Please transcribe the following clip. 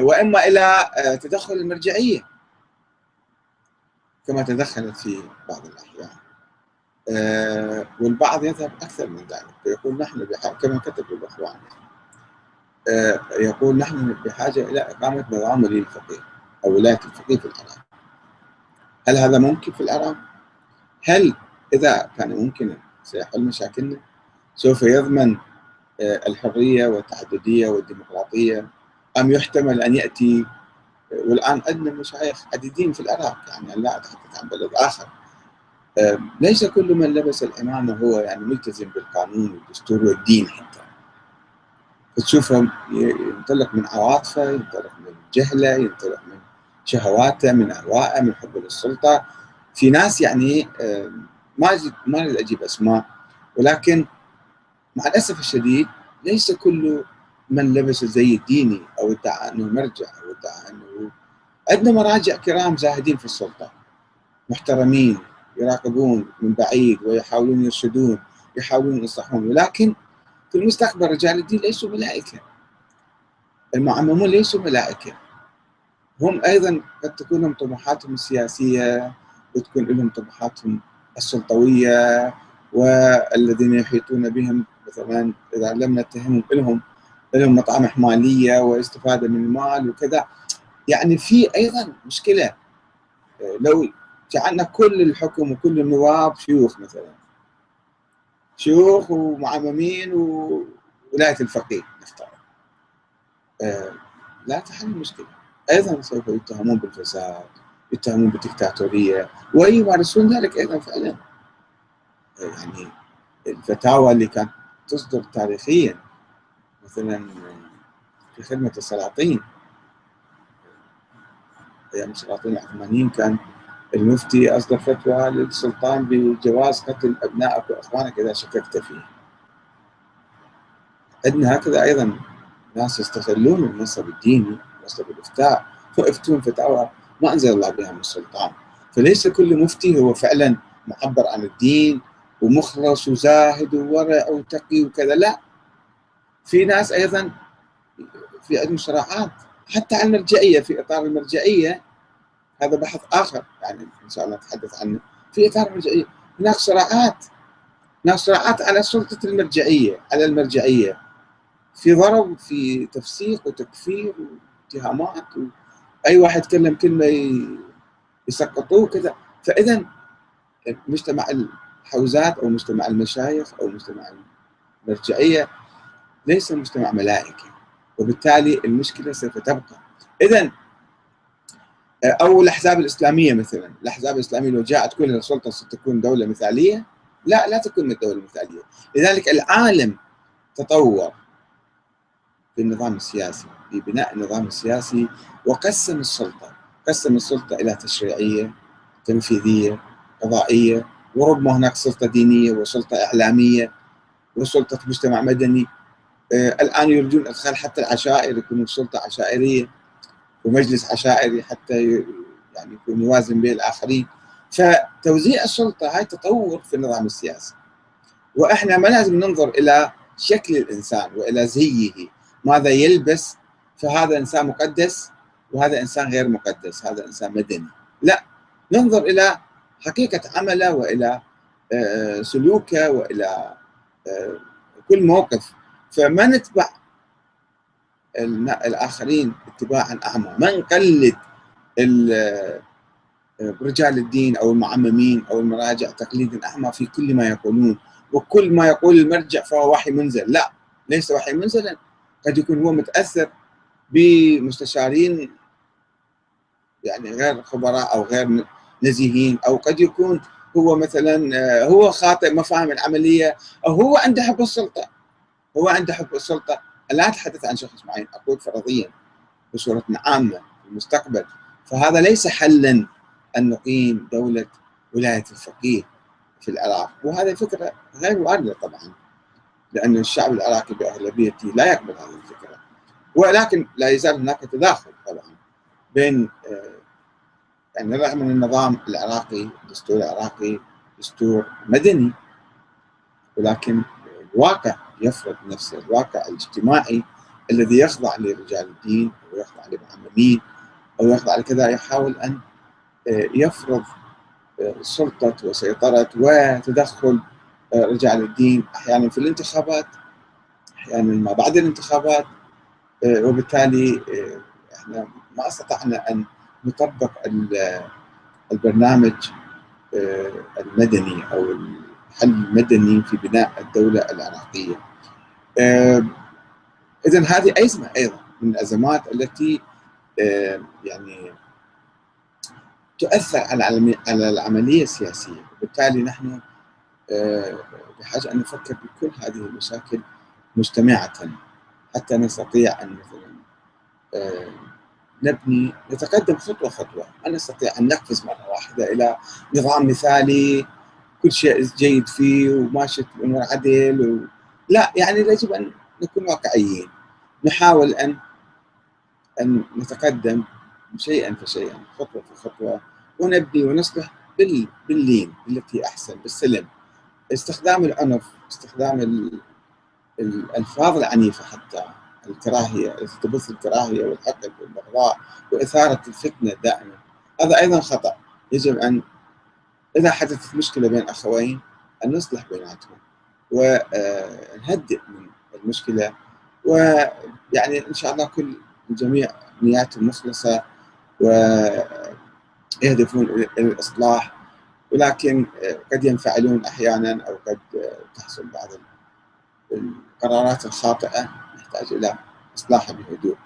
وإما إلى تدخل المرجعية كما تدخلت في بعض الأحيان والبعض يذهب أكثر من ذلك فيقول نحن كما كتب الإخوان يقول نحن بحاجة إلى إقامة نظام ولي الفقيه أو ولاية الفقيه في العراق هل هذا ممكن في العراق؟ هل إذا كان ممكنا سيحل مشاكلنا؟ سوف يضمن آه، الحرية والتعددية والديمقراطية أم يحتمل أن يأتي؟ والآن عندنا مشايخ عديدين في العراق يعني لا أتحدث عن بلد آخر. ليس كل من لبس العمامة هو يعني ملتزم بالقانون والدستور والدين حتى. تشوفه ينطلق من عواطفة ينطلق من جهلة ينطلق من شهواته من أهوائه من حب للسلطة. في ناس يعني ما ما اريد أجيب أسماء ولكن مع الأسف الشديد ليس كل من لبس الزي الديني أو ادعى أنه مرجع أو ادعى أنه عندنا مراجع كرام زاهدين في السلطة محترمين يراقبون من بعيد ويحاولون يرشدون يحاولون ينصحون ولكن في المستقبل رجال الدين ليسوا ملائكة. المعممون ليسوا ملائكة. هم أيضا قد تكون لهم طموحاتهم السياسية وتكون لهم طموحاتهم السلطوية والذين يحيطون بهم مثلا إذا لم نتهمهم لهم لهم مطامح ماليه واستفادة من المال وكذا. يعني في أيضا مشكلة لو جعلنا كل الحكم وكل النواب شيوخ مثلا. شيوخ ومعممين وولايه الفقيه نفترض. آه لا تحل المشكلة. أيضا سوف يتهمون بالفساد يتهمون بالدكتاتورية ويمارسون ذلك أيضا فعلا. يعني الفتاوى اللي كانت تصدر تاريخيا مثلا في خدمة السلاطين. أيام السلاطين العثمانيين كان المفتي أصدر فتوى للسلطان بجواز قتل أبنائك وإخوانك إذا شككت فيه. عندنا هكذا أيضا ناس يستغلون المنصب الديني منصب الإفتاء ويفتون فتاوى ما أنزل الله بها من السلطان. فليس كل مفتي هو فعلا معبر عن الدين ومخلص وزاهد وورع وتقي وكذا لا. في ناس أيضا في عندهم صراعات حتى على المرجعية في إطار المرجعية هذا بحث آخر يعني إن شاء الله نتحدث عنه. في إطار المرجعية هناك صراعات هناك صراعات على سلطة المرجعية على المرجعية. في ضرب في تفسيق وتكفير واتهامات أي واحد يتكلم كلمة يسقطوه كذا. فاذا مجتمع الحوزات أو مجتمع المشايخ أو مجتمع المرجعية ليس مجتمع ملائكي وبالتالي المشكلة سوف تبقى اذا أو الأحزاب الإسلامية مثلا، الأحزاب الإسلامية لو جاءت كلها السلطه ستكون دولة مثالية؟ لا لا تكون الدولة مثاليه، لذلك العالم تطور في النظام السياسي، في بناء النظام السياسي وقسم السلطة، قسم السلطة إلى تشريعية، تنفيذية، قضائية، وربما هناك سلطة دينية وسلطة إعلامية وسلطة مجتمع مدني. آه الآن يريدون إدخال حتى العشائر يكونوا سلطه عشائرية. ومجلس عشائري حتى يعني يكون يوازن بين الآخرين. فتوزيع السلطة هاي تطور في النظام السياسي. وإحنا ما لازم ننظر إلى شكل الإنسان وإلى زيه ماذا يلبس فهذا إنسان مقدس وهذا إنسان غير مقدس هذا إنسان مدني. لا ننظر إلى حقيقة عمله وإلى آه، سلوكه وإلى آه، كل موقف. فما نتبع الآخرين اتباعا أعمى. ما نقلد رجال الدين أو المعممين أو المراجع تقليدا أعمى في كل ما يقولون. وكل ما يقول المرجع فهو وحي منزل. لا ليس وحي منزلا. قد يكون هو متأثر بمستشارين يعني غير خبراء أو غير نزيهين. أو قد يكون هو مثلا هو خاطئ مفاهيم العملية أو هو عنده حب السلطة. هو عنده حب السلطة لا أتحدث عن شخص معين أقول فرضيا بصورة عامة في المستقبل. فهذا ليس حلا أن نقيم دولة ولاية الفقيه في العراق. وهذه فكرة غير واردة طبعا لأن الشعب العراقي بأغلبيته لا يقبل هذه الفكرة. ولكن لا يزال هناك تداخل طبعا بين آه، يعني رغم أن النظام العراقي الدستور العراقي دستور مدني ولكن الواقع يفرض نفسه الواقع الاجتماعي الذي يخضع لرجال الدين ويخضع لبعض يمين أو يخضع لكذا يحاول أن يفرض سلطة وسيطرة وتدخل رجال الدين أحيانا في الانتخابات أحيانا ما بعد الانتخابات وبالتالي إحنا ما استطعنا أن نطبق البرنامج المدني أو الحل المدني في بناء الدولة العراقية. اذا هذه ازمه أيضا من الأزمات التي يعني تؤثر على على العملية السياسية. وبالتالي نحن بحاجة أن نفكر بكل هذه المشاكل مجتمعة حتى نستطيع أن مثلا نبني نتقدم خطوة خطوة. ما نستطيع أن نقفز مرة واحدة إلى نظام مثالي كل شيء جيد فيه وماشي الأمور عدل و... لا يعني يجب أن نكون واقعيين. نحاول أن أن نتقدم شيئا فشيئا خطوة فخطوه ونبني ونصلح بال... باللين بالتي أحسن بالسلم. استخدام العنف استخدام الألفاظ العنيفة حتى الكراهية تبث الكراهية والحقد والبغضاء وإثارة الفتنة دائما. هذا أيضا خطأ. يجب أن إذا حدثت مشكلة بين أخوين أن نصلح بيناتهم. ونهدئ من المشكلة. ويعني إن شاء الله كل الجميع نياتهم مخلصة ويهدفون إلى الإصلاح ولكن قد ينفعلون أحيانا أو قد تحصل بعض القرارات الخاطئة نحتاج إلى اصلاحها بهدوء.